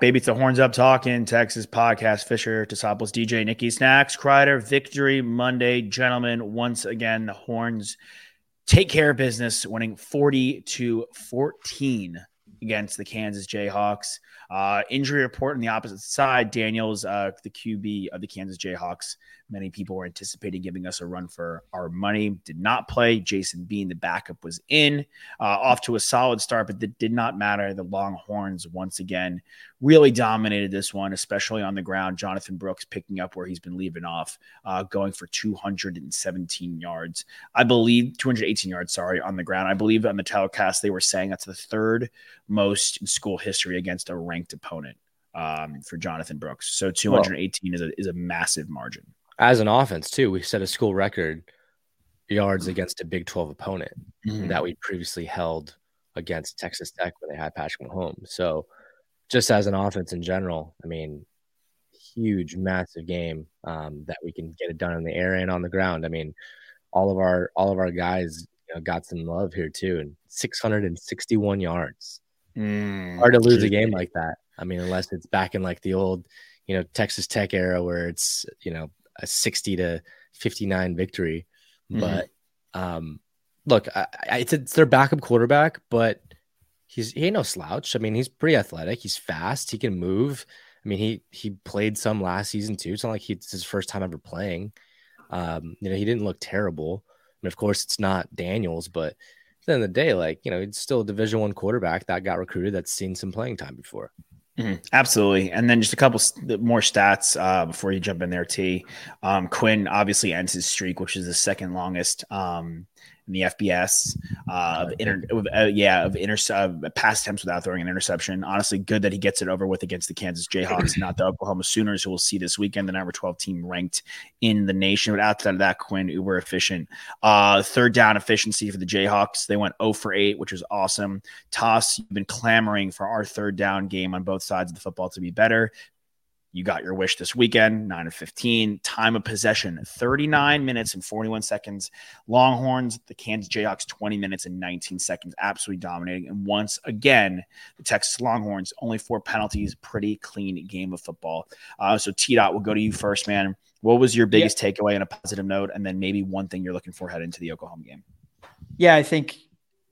Baby. It's the Horns Up Talking Texas podcast. Fisher, Disciples, DJ, Nikki Snacks, Kreider, Victory Monday. Gentlemen, once again, the Horns take care of business, winning 40 to 14 against the Kansas Jayhawks. Uh, injury report on the opposite side. Daniels, uh, the QB of the Kansas Jayhawks. Many people were anticipating giving us a run for our money. Did not play. Jason Bean, the backup, was in. Uh, off to a solid start, but that did not matter. The Longhorns, once again, really dominated this one, especially on the ground. Jonathan Brooks picking up where he's been leaving off, uh, going for 217 yards. I believe 218 yards, sorry, on the ground. I believe on the telecast they were saying that's the third most in school history against a ranked opponent um, for Jonathan Brooks. So 218 well, is, a, is a massive margin as an offense too, we set a school record yards against a Big 12 opponent mm-hmm. that we previously held against Texas Tech when they had Patrick Mahomes. So just as an offense in general, I mean, huge, massive game um, that we can get it done in the air and on the ground. I mean, all of our all of our guys you know, got some love here too, and 661 yards. Mm, Hard to lose a game like that. I mean, unless it's back in like the old, you know, Texas Tech era where it's you know a 60 to 59 victory. Mm-hmm. But um, look, I, I, it's, it's their backup quarterback, but he's he ain't no slouch. I mean, he's pretty athletic. He's fast. He can move. I mean, he he played some last season too. It's not like it's his first time ever playing. Um, you know, he didn't look terrible. I mean, of course, it's not Daniels, but at the end of the day, like you know, it's still a Division One quarterback that got recruited that's seen some playing time before. Mm-hmm. Absolutely. And then just a couple more stats uh, before you jump in there, T. Um, Quinn obviously ends his streak, which is the second longest um, in the FBS uh, of inter, uh, yeah, of inter, uh, pass attempts without throwing an interception. Honestly, good that he gets it over with against the Kansas Jayhawks, not the Oklahoma Sooners, who we'll see this weekend, the number 12 team ranked in the nation. But outside of that, Quinn, uber efficient. Uh, third down efficiency for the Jayhawks. They went 0 for 8, which was awesome. Toss, you've been clamoring for our third down game on both sides of the football to be better. You got your wish this weekend, 9 of 15. Time of possession, 39 minutes and 41 seconds. Longhorns, the Kansas Jayhawks, 20 minutes and 19 seconds, absolutely dominating. And once again, the Texas Longhorns, only four penalties, pretty clean game of football. Uh, so, T Dot, we'll go to you first, man. What was your biggest yeah. takeaway on a positive note? And then maybe one thing you're looking for head into the Oklahoma game? Yeah, I think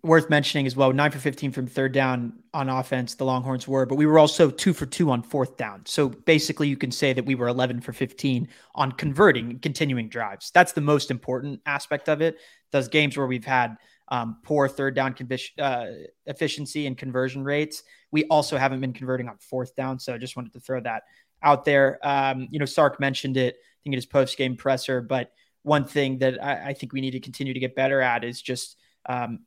worth mentioning as well, nine for 15 from third down on offense, the Longhorns were, but we were also two for two on fourth down. So basically, you can say that we were 11 for 15 on converting and continuing drives. That's the most important aspect of it. Those games where we've had um, poor third down convish, uh, efficiency and conversion rates, we also haven't been converting on fourth down. So I just wanted to throw that out there. Um, you know, Sark mentioned it, I think in his post game presser, but one thing that I, I, think we need to continue to get better at is just um,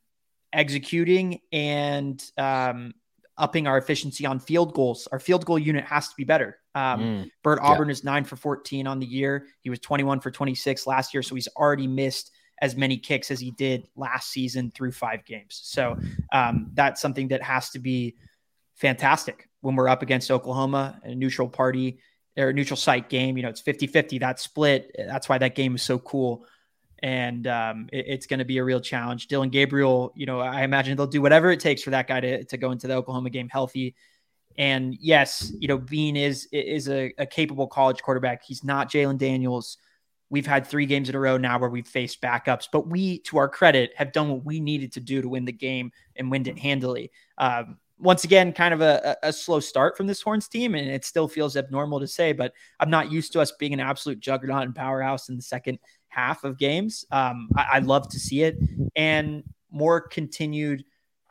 executing and um, upping our efficiency on field goals. Our field goal unit has to be better. Um, mm, Bert Auburn yeah. is nine for 14 on the year. He was 21 for 26 last year. So he's already missed as many kicks as he did last season through five games. So um, that's something that has to be fantastic when we're up against Oklahoma, a neutral party or neutral site game. You know, it's 50 50, that split. That's why that game is so cool and um, it, it's going to be a real challenge. Dillon Gabriel, you know, I imagine they'll do whatever it takes for that guy to, to go into the Oklahoma game healthy. And yes, you know, Bean is is a, a capable college quarterback. He's not Jalon Daniels. We've had three games in a row now where we've faced backups, but we, to our credit, have done what we needed to do to win the game and win it handily. Um, once again, kind of a, a, slow start from this Horns team, and it still feels abnormal to say, but I'm not used to us being an absolute juggernaut and powerhouse in the second half of games. Um, I, I love to see it, and more continued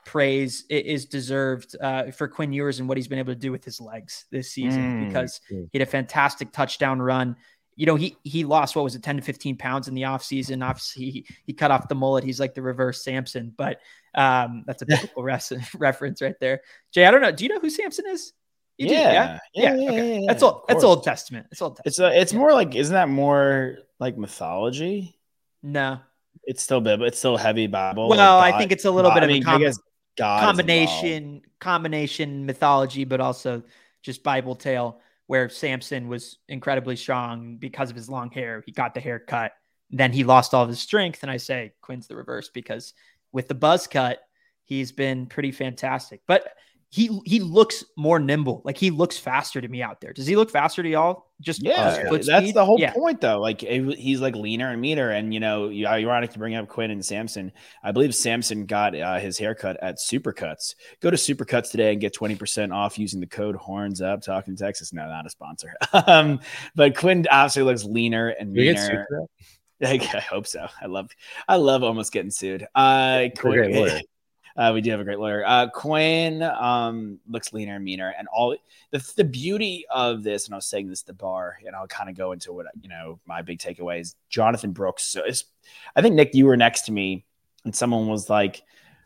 praise is deserved uh, for Quinn Ewers and what he's been able to do with his legs this season mm, because he had a fantastic touchdown run. you know, he he lost what was it, 10 to 15 pounds in the offseason. Obviously, he, he cut off the mullet. He's like the reverse Samson, but um, that's a biblical res- reference right there. Jay, I don't know. Do you know who Samson is? You yeah, yeah, yeah, yeah, okay. yeah, That's all. That's Old Testament. It's Old Testament. It's a, it's more like isn't that more like mythology? No, it's still Bible. It's still heavy Bible. Well, like God, I think it's a little God, bit of I mean, a com- combination, combination mythology, but also just Bible tale where Samson was incredibly strong because of his long hair. He got the haircut, then he lost all of his strength. And I say Quinn's the reverse because with the buzz cut, he's been pretty fantastic. But he he looks more nimble. Like he looks faster to me out there. Does he look faster to y'all? Just yeah, that's speed? the whole yeah. point though. Like he's like leaner and meaner. And you know, you ironic to bring up Quinn and Samson. I believe Samson got uh, his haircut at Supercuts. Go to Supercuts today and get twenty percent off using the code Horns Up. Talking Texas, no, not a sponsor. um, but Quinn obviously looks leaner and meaner. Like, I hope so. I love, I love almost getting sued. Uh, Quinn, uh, we do have a great lawyer. Uh, Quinn um, looks leaner and meaner, and all the, the beauty of this, and I was saying this to Bar, and I'll kind of go into what you know my big takeaway is. Jonathan Brooks. So I think Nick, you were next to me, and someone was like,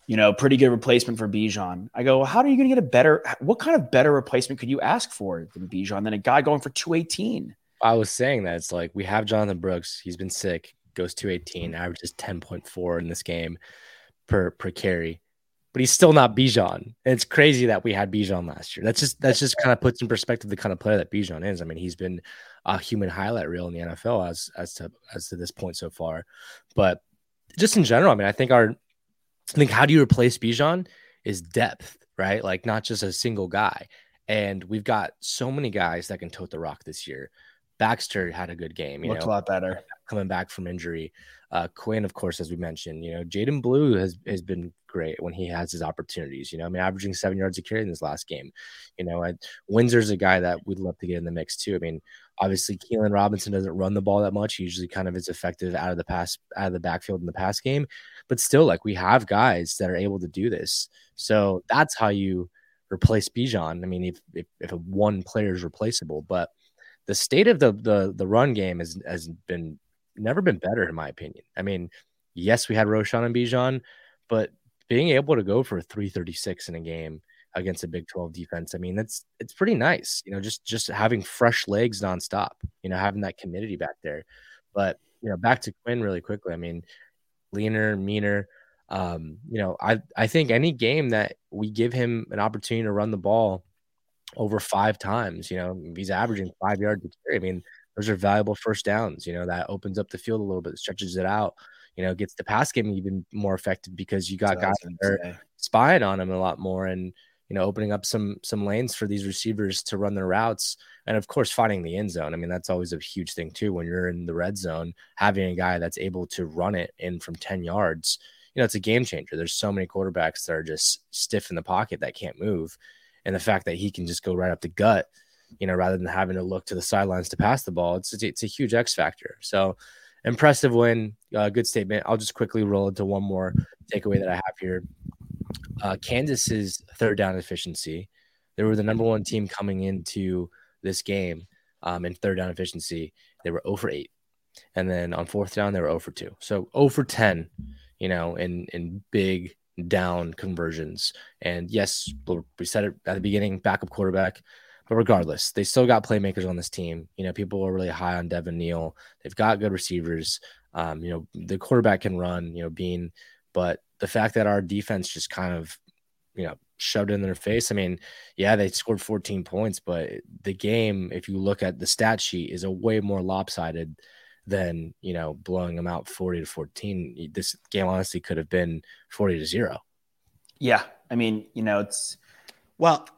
you know, pretty good replacement for Bijan. I go, how are you going to get a better? What kind of better replacement could you ask for than Bijan than a guy going for two eighteen? I was saying that it's like we have Jonathan Brooks. He's been sick. Goes two eighteen, averages ten point four in this game per per carry but he's still not Bijan. And it's crazy that we had Bijan last year. That's just that's just kind of puts in perspective the kind of player that Bijan is. I mean, he's been a human highlight reel in the NFL as as to as to this point so far. But just in general, I mean, I think our I think how do you replace Bijan is depth, right? Like not just a single guy. And we've got so many guys that can tote the rock this year. Baxter had a good game. You Looked know, a lot better coming back from injury. Uh, Quinn, of course, as we mentioned, you know, Jaydon Blue has has been great when he has his opportunities. You know, I mean, averaging seven yards a carry in this last game. You know, I, Windsor's a guy that we'd love to get in the mix too. I mean, obviously, Keilan Robinson doesn't run the ball that much. He usually kind of is effective out of the pass, out of the backfield in the pass game. But still, like we have guys that are able to do this. So that's how you replace Bijan. I mean, if if, if one player is replaceable, but the state of the the the run game has has been never been better, in my opinion. I mean, yes, we had Roschon and Bijan, but being able to go for 336 in a game against a Big 12 defense, I mean, that's it's pretty nice. You know, just just having fresh legs nonstop. You know, having that community back there. But you know, back to Quinn really quickly. I mean, leaner, meaner. Um, you know, I I think any game that we give him an opportunity to run the ball over five times, you know, he's averaging five yards. I mean, those are valuable first downs. You know, that opens up the field a little bit, stretches it out, you know, gets the pass game even more effective because you got guys that are spying on him a lot more and, you know, opening up some some lanes for these receivers to run their routes. And of course, finding the end zone. I mean, that's always a huge thing too. When you're in the red zone, having a guy that's able to run it in from 10 yards, you know, it's a game changer. There's so many quarterbacks that are just stiff in the pocket that can't move. And the fact that he can just go right up the gut you know, rather than having to look to the sidelines to pass the ball. It's it's a huge X factor. So impressive win, uh, good statement. I'll just quickly roll into one more takeaway that I have here. Uh, Kansas's third down efficiency. They were the number one team coming into this game um, in third down efficiency. They were 0 for 8. And then on fourth down, they were 0 for 2. So 0 for 10, you know, in, in big down conversions. And yes, we said it at the beginning backup quarterback. But regardless, they still got playmakers on this team. You know, people are really high on Devin Neal. They've got good receivers. Um, you know, the quarterback can run, you know, Bean, but the fact that our defense just kind of, you know, shoved in their face. I mean, yeah, they scored 14 points, but the game, if you look at the stat sheet, is a way more lopsided than, you know, blowing them out 40 to 14. This game honestly could have been 40 to 0. Yeah. I mean, you know, it's well,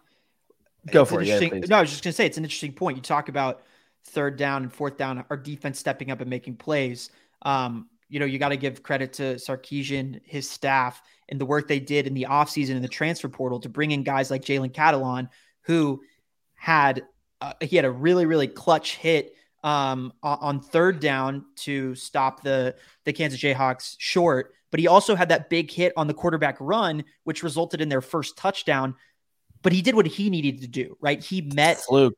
Go for it. Yeah, no, I was just going to say it's an interesting point. You talk about third down and fourth down, our defense stepping up and making plays. Um, you know, you got to give credit to Sarkisian, his staff, and the work they did in the offseason in the transfer portal to bring in guys like Jalen Catalon, who had uh, he had a really really clutch hit um, on third down to stop the the Kansas Jayhawks short, but he also had that big hit on the quarterback run, which resulted in their first touchdown but he did what he needed to do, right? He met Fluke.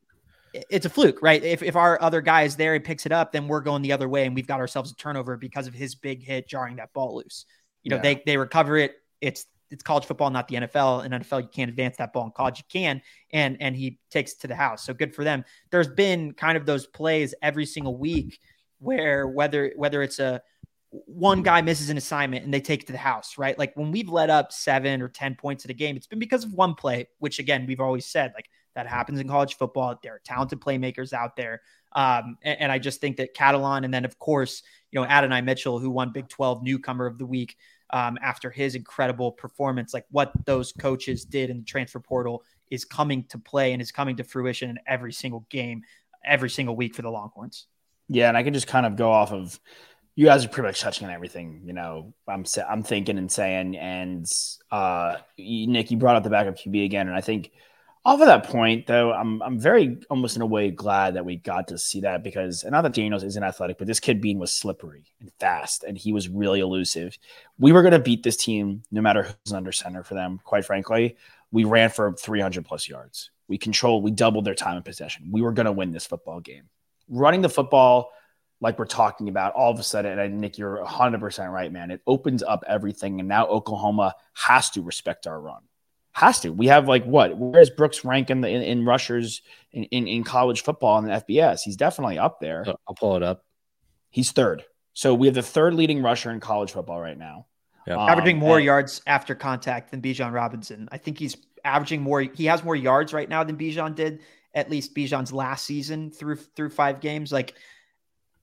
it's a fluke, right? If, if our other guy is there and picks it up, then we're going the other way and we've got ourselves a turnover because of his big hit jarring that ball loose. You know, yeah. they they recover it. It's it's college football, not the NFL. In NFL, you can't advance that ball. In college, you can, and and he takes it to the house. So good for them. There's been kind of those plays every single week where whether whether it's a one guy misses an assignment and they take it to the house, right? Like when we've let up seven or 10 points in a game, it's been because of one play, which again, we've always said like that happens in college football. There are talented playmakers out there. Um, and, and, I just think that Catalon, and then of course, you know, Adonai Mitchell, who won Big 12 newcomer of the week um, after his incredible performance, like what those coaches did in the transfer portal is coming to play and is coming to fruition in every single game, every single week for the Longhorns. Yeah. And I can just kind of go off of you guys are pretty much touching on everything. You know, I'm I'm thinking and saying, and uh, Nick, you brought up the backup QB again, and I think off of that point, though, I'm I'm very almost in a way glad that we got to see that because and not that Daniels isn't athletic, but this kid Bean was slippery and fast, and he was really elusive. We were going to beat this team no matter who's under center for them. Quite frankly, we ran for 300 plus yards. We controlled, we doubled their time of possession. We were going to win this football game. Running the football like we're talking about, all of a sudden, and Nick, you're 100% right, man. It opens up everything. And now Oklahoma has to respect our run. Has to. We have like what? Where's Brooks rank in the in, in rushers in, in, in college football in the FBS? He's definitely up there. I'll pull it up. He's third. So we have the third leading rusher in college football right now. Yep. Um, averaging more and, yards after contact than Bijan Robinson. I think he's averaging more. He has more yards right now than Bijan did. At least Bijan's last season through through five games. Like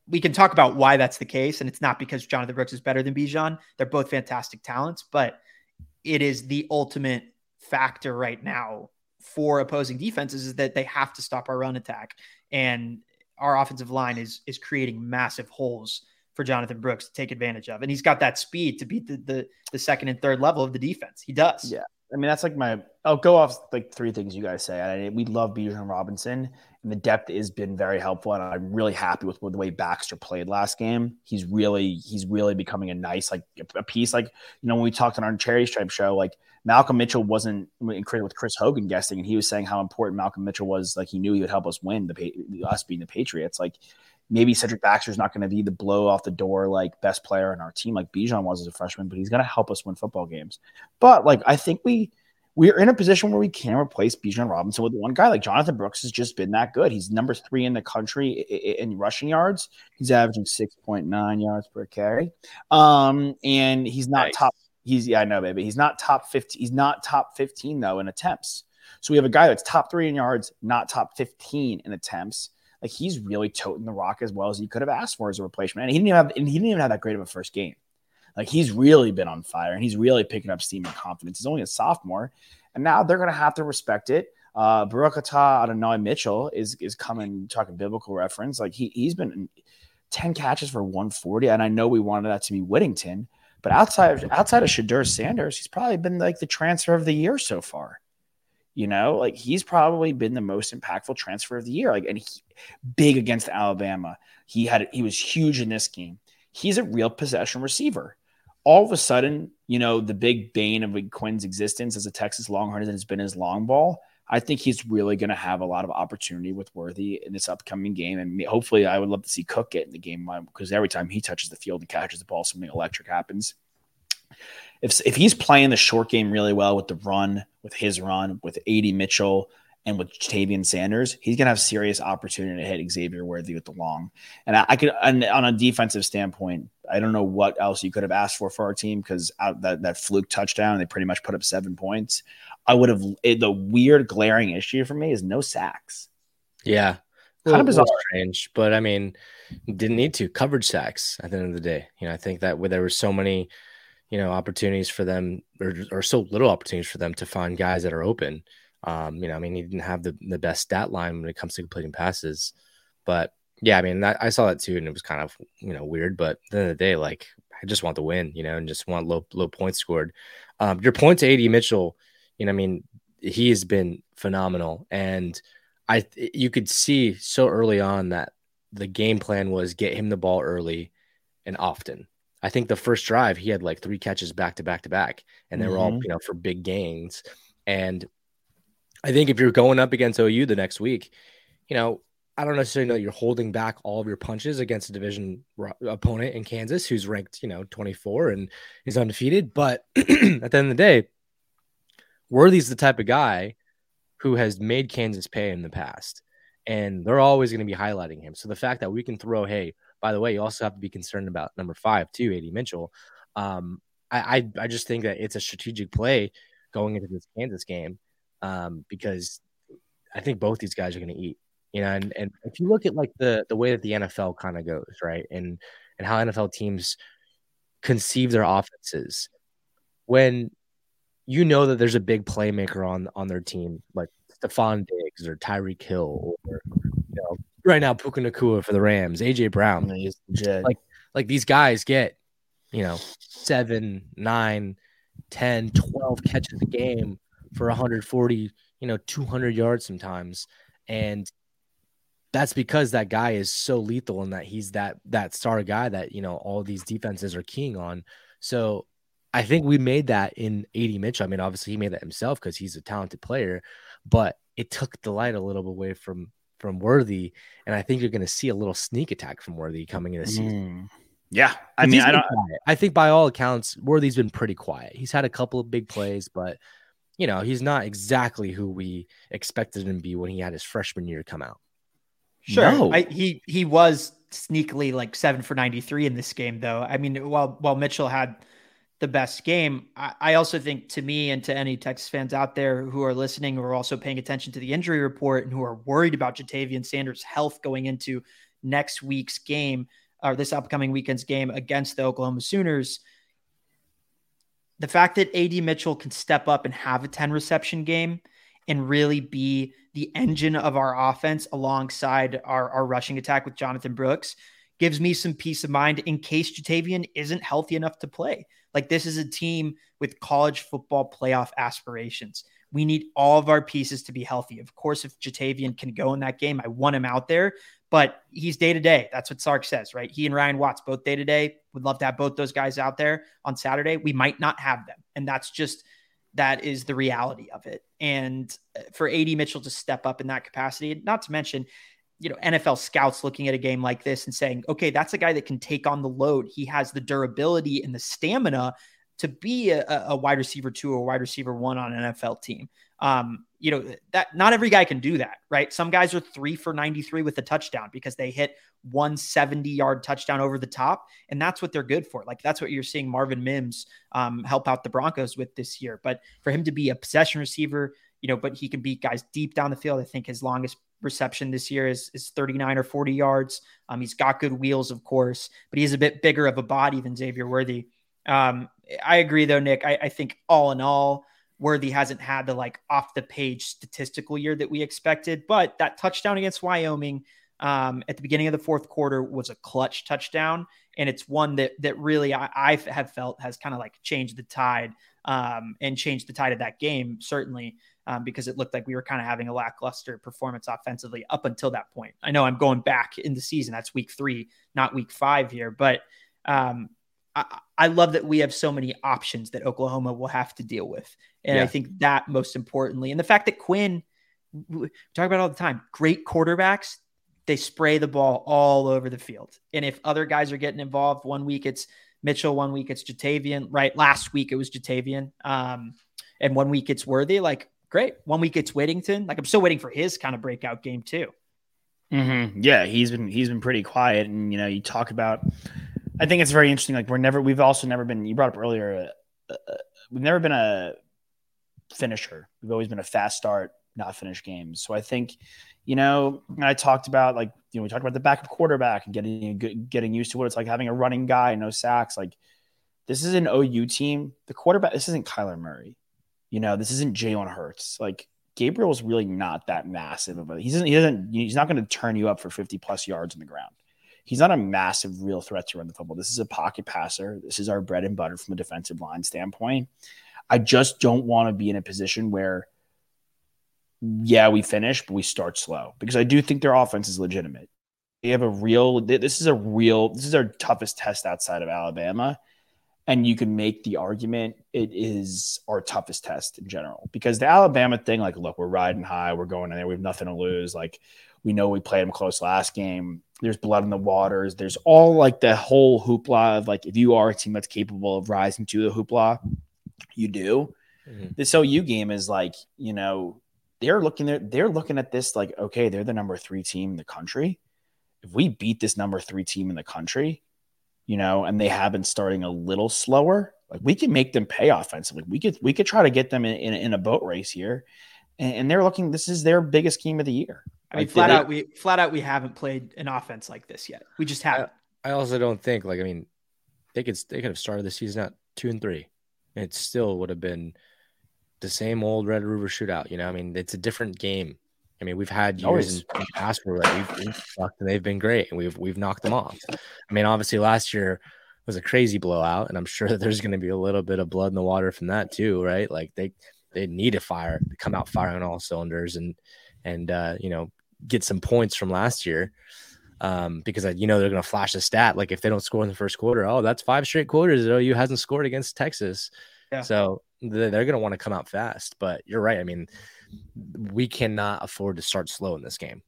we can talk about why that's the case, and it's not because Jonathan Brooks is better than Bijan. They're both fantastic talents, but it is the ultimate factor right now for opposing defenses is that they have to stop our run attack, and our offensive line is is creating massive holes for Jonathan Brooks to take advantage of, and he's got that speed to beat the the, the second and third level of the defense. He does. Yeah, I mean that's like my. I'll go off like three things you guys say. I, we love Bijan Robinson, and the depth has been very helpful. And I'm really happy with the way Baxter played last game. He's really he's really becoming a nice like a piece. Like you know when we talked on our Cherry Stripe show, like Malcolm Mitchell wasn't with Chris Hogan guessing, and he was saying how important Malcolm Mitchell was. Like he knew he would help us win the us being the Patriots. Like maybe Cedric Baxter's not going to be the blow off the door like best player in our team like Bijan was as a freshman, but he's going to help us win football games. But like I think we we're in a position where we can replace Bijan Robinson with one guy like Jonathan Brooks has just been that good. He's number three in the country in rushing yards. He's averaging 6.9 yards per carry. Um, and he's not nice. top. He's yeah, I know, baby. He's not top 15. He's not top 15 though in attempts. So we have a guy that's top three in yards, not top 15 in attempts. Like he's really toting the rock as well as he could have asked for as a replacement. And he didn't even have and he didn't even have that great of a first game. Like he's really been on fire and he's really picking up steam and confidence. He's only a sophomore, and now they're to have to respect it. Uh, Baruch atah Adonai Mitchell is is coming talking biblical reference. Like he he's been ten catches for 140, and I know we wanted that to be Whittington, but outside of, outside of Shedeur Sanders, he's probably been like the transfer of the year so far. You know, like he's probably been the most impactful transfer of the year. Like, and he, big against Alabama. He had he was huge in this game. He's a real possession receiver all of a sudden, you know, the big bane of Quinn's existence as a Texas Longhorn has been his long ball. I think he's really going to have a lot of opportunity with Worthy in this upcoming game. And hopefully, I would love to see Cook get in the game uh, because every time he touches the field and catches the ball, something electric happens. If, if he's playing the short game really well with the run, with his run, with AD Mitchell, and with Tavion Sanders, he's going to have serious opportunity to hit Xavier Worthy with the long. And I, I could, and on a defensive standpoint, I don't know what else you could have asked for for our team because that that fluke touchdown, they pretty much put up seven points. I would have it, the weird glaring issue for me is no sacks. Yeah, kind of bizarre, strange, but I mean, didn't need to coverage sacks at the end of the day. You know, I think that where there were so many, you know, opportunities for them, or, or so little opportunities for them to find guys that are open um, you know, I mean, he didn't have the, the best stat line when it comes to completing passes, but yeah, I mean, that, I saw that too, and it was kind of you know weird. But at the end of the day, like I just want the win, you know, and just want low low points scored. Um, your point to AD Mitchell, you know, I mean, he has been phenomenal, and I you could see so early on that the game plan was get him the ball early and often. I think the first drive he had like three catches back to back to back, and they mm-hmm. were all mm-hmm. you know for big gains. And I think if you're going up against OU the next week, you know, I don't necessarily know you're holding back all of your punches against a division opponent in Kansas who's ranked, you know, 24 and is undefeated. But at the end of the day, Worthy's the type of guy who has made Kansas pay in the past. And they're always going to be highlighting him. So the fact that we can throw, hey, by the way, you also have to be concerned about number five, too, AD Mitchell. Um, I, I, I just think that it's a strategic play going into this Kansas game um, because I think both these guys are going to eat. You know, and, and if you look at like the the way that the NFL kind of goes, right, and and how NFL teams conceive their offenses, when you know that there's a big playmaker on on their team, like Stefon Diggs or Tyreek Hill, or you know, right now Puka Nacua for the Rams, AJ Brown, like like these guys get, you know, seven, nine, 10, 12 catches a game for 140, you know, 200 yards sometimes. And that's because that guy is so lethal and that he's that that star guy that, you know, all these defenses are keying on. So I think we made that in AD Mitchell. I mean, obviously he made that himself because he's a talented player, but it took the light a little bit away from from Worthy. And I think you're gonna see a little sneak attack from Worthy coming in the season. Mm. Yeah, I mean, I don't. I think by all accounts, Worthy's been pretty quiet. He's had a couple of big plays, but you know, he's not exactly who we expected him to be when he had his freshman year come out. Sure, no. I, he he was sneakily like seven for ninety three in this game, though. I mean, while while Mitchell had the best game, I, I also think to me and to any Texas fans out there who are listening, who are also paying attention to the injury report and who are worried about Ja'Tavion Sanders' health going into next week's game or this upcoming weekend's game against the Oklahoma Sooners. The fact that AD Mitchell can step up and have a 10 reception game and really be the engine of our offense alongside our, our rushing attack with Jonathan Brooks gives me some peace of mind in case Ja'Tavion isn't healthy enough to play. Like this is a team with college football playoff aspirations. We need all of our pieces to be healthy. Of course, if Ja'Tavion can go in that game, I want him out there but he's day to day. That's what Sark says, right? He and Ryan Watts both day to day. Would love to have both those guys out there on Saturday. We might not have them, and that's just that is the reality of it. And uh, for AD Mitchell to step up in that capacity, not to mention, you know, NFL scouts looking at a game like this and saying, okay, that's a guy that can take on the load. He has the durability and the stamina to be a, a wide receiver two or wide receiver one on an NFL team. Um, you know, that not every guy can do that, right? Some guys are three for 93 with a touchdown because they hit 170 yard touchdown over the top. And that's what they're good for. Like that's what you're seeing Marvin Mims um, help out the Broncos with this year. But for him to be a possession receiver, you know, but he can beat guys deep down the field. I think his longest reception this year is, is 39 or 40 yards. Um, he's got good wheels, of course, but he's a bit bigger of a body than Xavier Worthy. Um, I agree, though, Nick. I, I think all in all, Worthy hasn't had the like off the page statistical year that we expected, but that touchdown against Wyoming um, at the beginning of the fourth quarter was a clutch touchdown, and it's one that that really I, I have felt has kind of like changed the tide um, and changed the tide of that game certainly um, because it looked like we were kind of having a lackluster performance offensively up until that point. I know I'm going back in the season; that's week three, not week five here, but um, I, I, love that we have so many options that Oklahoma will have to deal with. And yeah. I think that most importantly, and the fact that Quinn, we talk about all the time, great quarterbacks, they spray the ball all over the field. And if other guys are getting involved, one week it's Mitchell, one week it's Ja'Tavion, right? Last week it was Ja'Tavion. Um, and one week it's Worthy. Like, great. One week it's Whittington. Like, I'm still waiting for his kind of breakout game too. Mm-hmm. Yeah, he's been he's been pretty quiet, and you know, you talk about I think it's very interesting. Like we're never, we've also never been. You brought up earlier, uh, uh, we've never been a finisher. We've always been a fast start, not finish games. So I think, you know, I talked about like you know we talked about the backup quarterback and getting getting used to what it's like having a running guy, no sacks. Like this is an OU team. The quarterback. This isn't Kyler Murray. You know, this isn't Jalen Hurts. Like Gabriel's really not that massive of a. He doesn't. He doesn't. He's not going to turn you up for fifty plus yards on the ground he's not a massive real threat to run the football. This is a pocket passer. This is our bread and butter from a defensive line standpoint. I just don't want to be in a position where, yeah, we finish, but we start slow because I do think their offense is legitimate. They have a real, this is a real, this is our toughest test outside of Alabama. And you can make the argument it is our toughest test in general because the Alabama thing, like, look, we're riding high, we're going in there, we have nothing to lose. Like, We know we played them close last game. There's blood in the waters. There's all like the whole hoopla of like if you are a team that's capable of rising to the hoopla, you do. Mm-hmm. This OU game is like, you know, they're looking there, they're looking at this like, okay, they're the number three team in the country. If we beat this number three team in the country, you know, and they have been starting a little slower, like we can make them pay offensively. We could we could try to get them in, in, in a boat race here. And, and, they're looking, this is their biggest game of the year. I mean, like, flat out, we flat out we haven't played an offense like this yet. We just haven't. I, I also don't think like I mean, they could they could have started the season at two and three. and It still would have been the same old Red River shootout. You know, I mean, it's a different game. I mean, we've had years in the past where like, we've, we've and they've been great, and we've we've knocked them off. I mean, obviously last year was a crazy blowout, and I'm sure that there's going to be a little bit of blood in the water from that too, right? Like they they need to fire, to come out firing all cylinders, and and uh, you know get some points from last year. Um, because you know they're going to flash a stat like if they don't score in the first quarter, oh, that's five straight quarters that OU hasn't scored against Texas. Yeah. So they're going to want to come out fast. But you're right. I mean, we cannot afford to start slow in this game.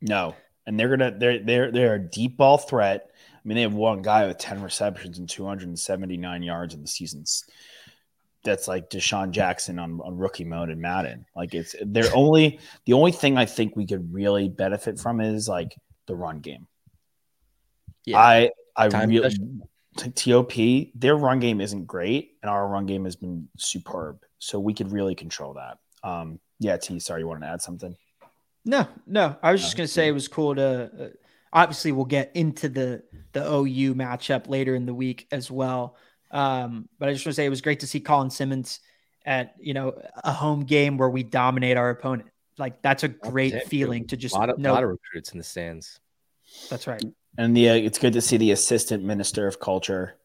No, and they're gonna they're they're they're a deep ball threat. I mean, they have one guy with ten receptions and 279 yards in the seasons. That's like DeSean Jackson on, on rookie mode in Madden. Like it's they're only the only thing I think we could really benefit from is like the run game. Yeah. I I really TOP, their run game isn't great, and our run game has been superb. So we could really control that. Um, yeah, T. Sorry, you wanted to add something? No, no. I was just gonna say it was cool to. Uh, obviously, we'll get into the the OU matchup later in the week as well. Um, but I just want to say it was great to see Colin Simmons at you know a home game where we dominate our opponent. Like that's a great that's feeling to just a lot, of, know. lot of recruits in the stands. That's right. And the uh, it's good to see the assistant minister of culture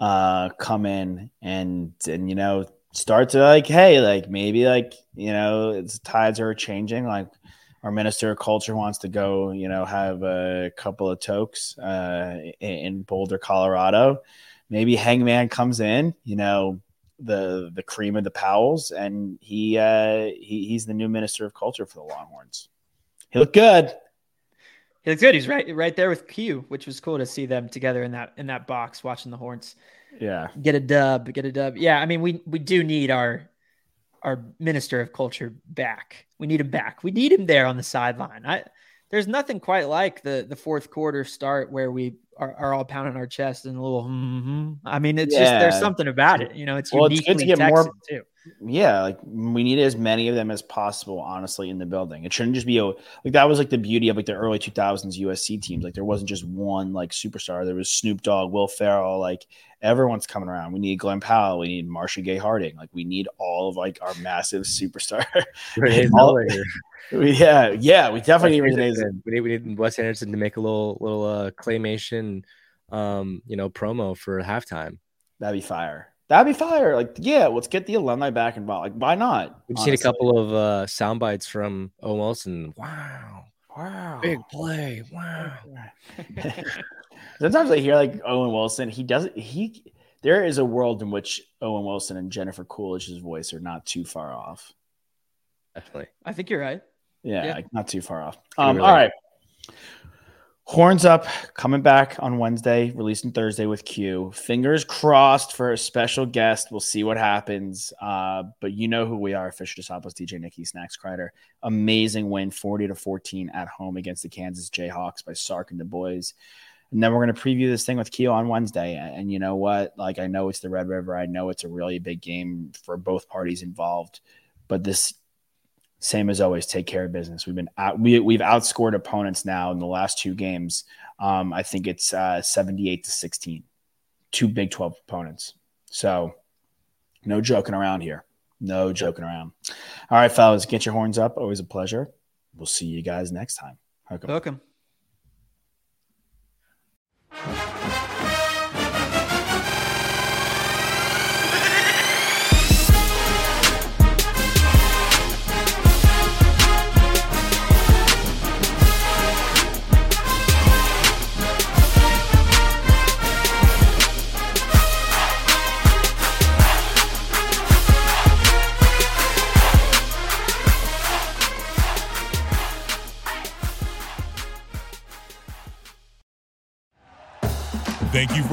uh, come in and and you know start to like, hey, like maybe like you know it's tides are changing. Like our minister of culture wants to go, you know, have a couple of tokes uh, in Boulder, Colorado. Maybe Hangman comes in, you know, the the cream of the Powells, and he uh, he he's the new minister of culture for the Longhorns. He looked good. He looks good. He's right right there with Q, which was cool to see them together in that in that box watching the Horns. Yeah. Get a dub, get a dub. Yeah, I mean we we do need our our minister of culture back. We need him back. We need him there on the sideline. I there's nothing quite like the the fourth quarter start where we are, are all pounding our chest and a little. Mm-hmm. I mean, it's yeah. just there's something about it. You know, it's well, uniquely it's good to get Texan more, too. Yeah, like we need as many of them as possible, honestly, in the building. It shouldn't just be a like that was like the beauty of like the early 2000s USC teams. Like there wasn't just one like superstar. There was Snoop Dogg, Will Ferrell, like everyone's coming around. We need Glen Powell, we need Marcia Gay Harden. Like we need all of like our massive superstar. all, yeah, yeah, we definitely need Anderson. We need we need Wes Anderson to make a little little uh, claymation, um, you know, promo for halftime. That'd be fire. That'd be fire. Like, yeah, let's get the alumni back involved. Like, why not? We've honestly. seen a couple of uh, sound bites from Owen Wilson. Wow. Wow. Big play. Wow. Sometimes I hear like Owen Wilson, he doesn't, he, there is a world in which Owen Wilson and Jennifer Coolidge's voice are not too far off. Definitely. I think you're right. Yeah, yeah. Like not too far off. Um, all right. Horns up, coming back on Wednesday, releasing Thursday with Q. Fingers crossed for a special guest. We'll see what happens. Uh, but you know who we are, Fisher DeSopos, DJ Nikki, Snacks Kreider. Amazing win, 40 to 14 at home against the Kansas Jayhawks by Sark and the boys. And then we're going to preview this thing with Q on Wednesday. And you know what? Like, I know it's the Red River. I know it's a really big game for both parties involved. But this same as always, take care of business. We've been out, we, we've outscored opponents now in the last two games. Um, I think it's uh, 78 to 16, two Big 12 opponents. So no joking around here. No joking around. All right, fellas, get your horns up. Always a pleasure. We'll see you guys next time. Welcome.